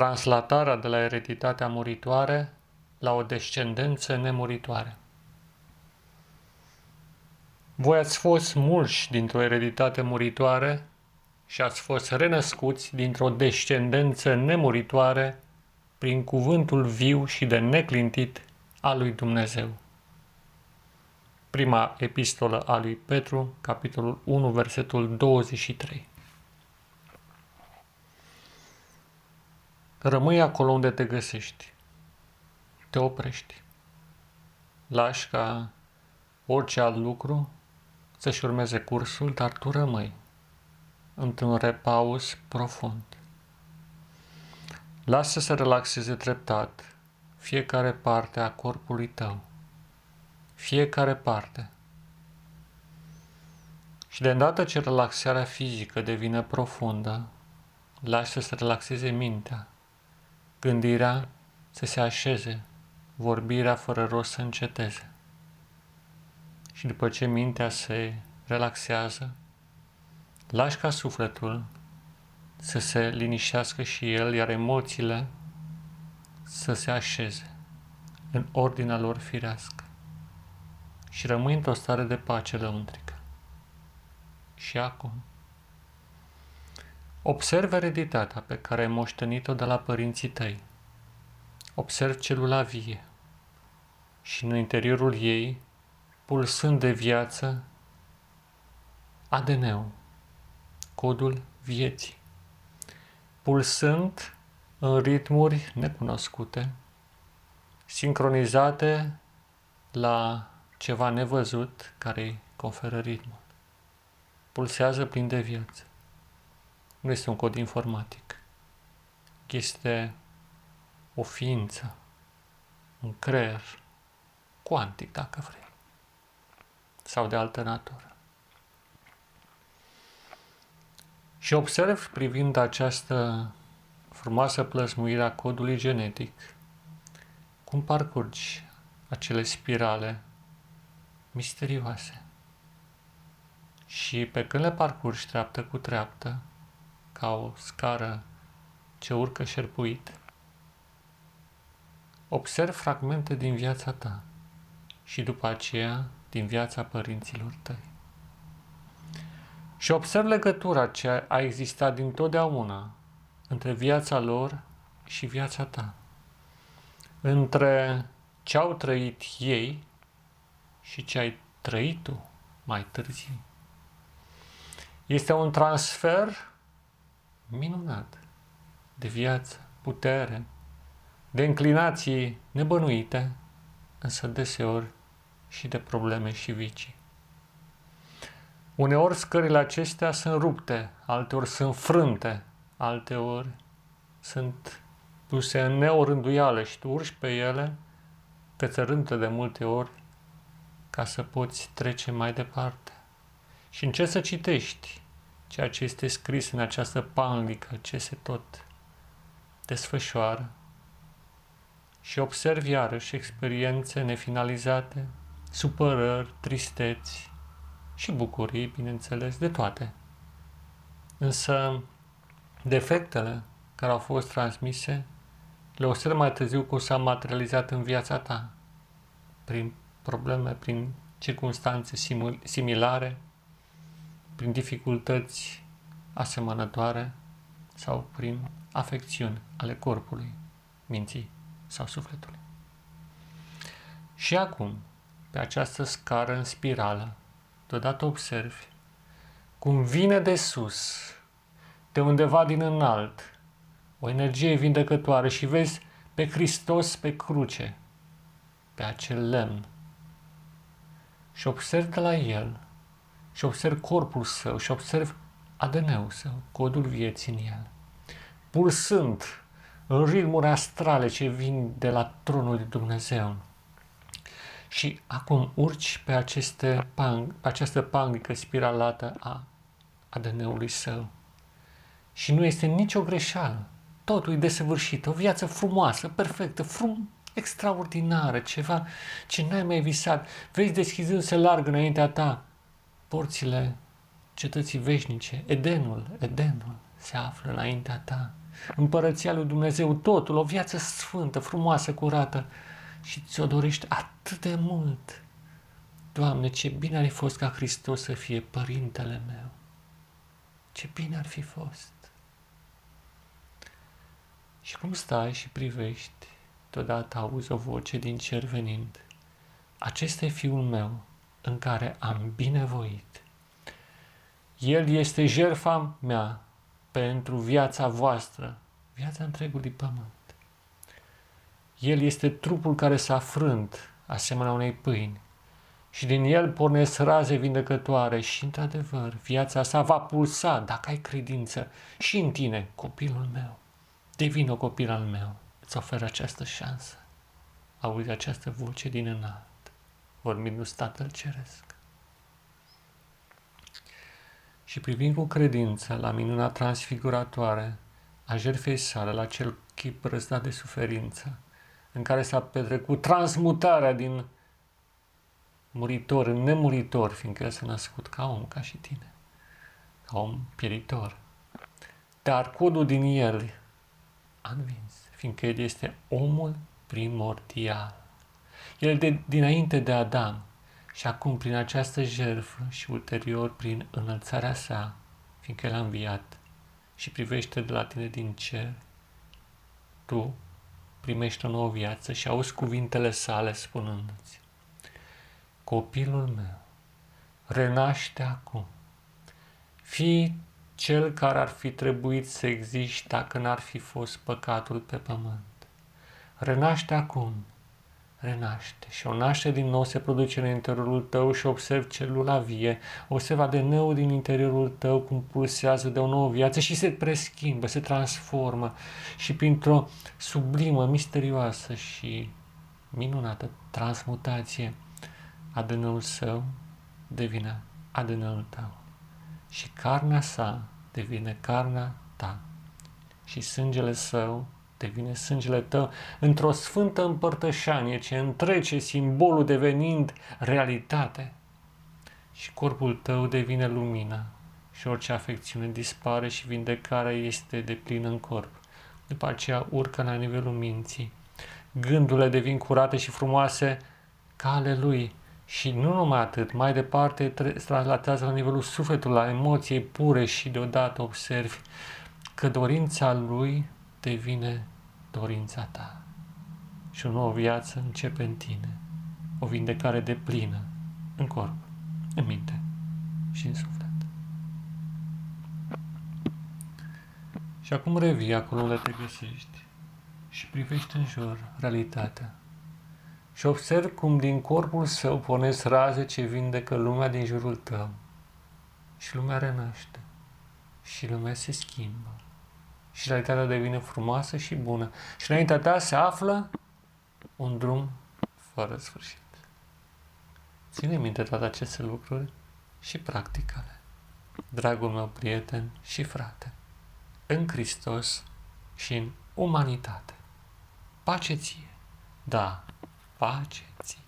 Translatarea de la ereditatea muritoare la o descendență nemuritoare. Voi ați fost smulși dintr-o ereditate muritoare și ați fost renăscuți dintr-o descendență nemuritoare prin cuvântul viu și de neclintit al lui Dumnezeu. Prima epistolă a lui Petru, capitolul 1, versetul 23. Rămâi acolo unde te găsești. Te oprești. Lași ca orice alt lucru să-și urmeze cursul, dar tu rămâi într-un repaus profund. Lasă să relaxeze treptat fiecare parte a corpului tău. Fiecare parte. Și de îndată ce relaxarea fizică devine profundă, lași să se relaxeze mintea, gândirea să se așeze, vorbirea fără rost să înceteze. Și după ce mintea se relaxează, lași ca sufletul să se liniștească și el, iar emoțiile să se așeze în ordinea lor firească și rămâi într-o stare de pace lăuntrică. Și acum, observă ereditatea pe care ai moștenit-o de la părinții tăi. Observ celula vie și în interiorul ei, pulsând de viață, ADN-ul, codul vieții, pulsând în ritmuri necunoscute, sincronizate la ceva nevăzut care îi conferă ritmul. Pulsează plin de viață. Nu este un cod informatic. Este o ființă, un creier cuantic, dacă vrei, sau de altă natură. Și observ privind această frumoasă plăsmuire a codului genetic, cum parcurgi acele spirale misterioase. Și pe când le parcurgi treaptă cu treaptă, ca o scară ce urcă șerpuit, observ fragmente din viața ta și după aceea din viața părinților tăi. Și observ legătura ce a existat dintotdeauna între viața lor și viața ta. Între ce au trăit ei și ce ai trăit tu mai târziu. Este un transfer minunat de viață, putere, de înclinații nebănuite, însă deseori și de probleme și vicii. Uneori scările acestea sunt rupte, alteori sunt frânte, alteori sunt puse în neorânduială și tu urci pe ele, cățărântă de multe ori, ca să poți trece mai departe. Și în ce să citești ceea ce este scris în această panglică, ce se tot desfășoară și observi iarăși experiențe nefinalizate, supărări, tristeți și bucurii, bineînțeles, de toate. Însă, defectele care au fost transmise le observ mai târziu cum s-a materializat în viața ta, prin probleme, prin circunstanțe similare, prin dificultăți asemănătoare sau prin afecțiuni ale corpului, minții sau sufletului. Și acum, pe această scară în spirală, deodată observi cum vine de sus, de undeva din înalt, o energie vindecătoare și vezi pe Hristos pe cruce, pe acel lemn și observ de la el și observ corpul său și observ ADN-ul său, codul vieții în el, pulsând în ritmuri astrale ce vin de la tronul de Dumnezeu. Și acum urci pe, aceste pang, pe această panglică spiralată a ADN-ului său. Și nu este nicio greșeală. Totul e desăvârșit, o viață frumoasă, perfectă, frum, extraordinară, ceva ce n-ai mai visat. Vezi deschizându-se larg înaintea ta porțile cetății veșnice, Edenul, Edenul se află înaintea ta. împărăția lui Dumnezeu, totul, o viață sfântă, frumoasă, curată și ți-o dorești atât de mult. Doamne, ce bine ar fi fost ca Hristos să fie părintele meu. Ce bine ar fi fost. Și cum stai și privești, deodată auzi o voce din cer venind. Acesta e fiul meu, în care am binevoit. El este jerfa mea pentru viața voastră, viața întregului pământ. El este trupul care s-a frânt, asemenea unei pâini, și din el pornesc raze vindecătoare și, într-adevăr, viața sa va pulsa, dacă ai credință, și în tine, copilul meu. Devină copil al meu, îți ofer această șansă. Auzi această voce din înalt, vorbindu-ți Tatăl Ceresc. Și privind cu credință la minuna transfiguratoare a jertfei sale, la cel chip răzdat de suferință, în care s-a petrecut transmutarea din muritor în nemuritor, fiindcă el s-a născut ca om, ca și tine, ca om pieritor. Dar codul din el a învins, fiindcă el este omul primordial. El de, dinainte de Adam și acum prin această jertfă și ulterior prin înălțarea sa, fiindcă el a înviat și privește de la tine din cer, tu primești o nouă viață și auzi cuvintele sale spunându-ți, Copilul meu, renaște acum, fii cel care ar fi trebuit să existi dacă n-ar fi fost păcatul pe pământ. Renaște acum, renaște și o naște din nou se produce în interiorul tău și observ celula vie, observ ADN-ul din interiorul tău cum pulsează de o nouă viață și se preschimbă, se transformă și printr-o sublimă, misterioasă și minunată transmutație, ADN-ul său devine ADN-ul tău și carnea sa devine carnea ta și sângele său devine sângele tău într-o sfântă împărtășanie ce întrece simbolul devenind realitate și corpul tău devine lumină și orice afecțiune dispare și vindecarea este de plin în corp. După aceea urcă la nivelul minții. Gândurile devin curate și frumoase ca ale lui și nu numai atât, mai departe translatează la nivelul sufletului, la emoții pure și deodată observi că dorința lui devine dorința ta. Și o nouă viață începe în tine, o vindecare de plină în corp, în minte și în suflet. Și acum revii acolo unde te găsești și privești în jur realitatea și observ cum din corpul său pornesc raze ce vindecă lumea din jurul tău. Și lumea renaște. Și lumea se schimbă. Și realitatea devine frumoasă și bună. Și înaintea ta se află un drum fără sfârșit. Ține minte toate aceste lucruri și practicale. Dragul meu prieten și frate, în Hristos și în umanitate. Pace ție! Da, pace ție.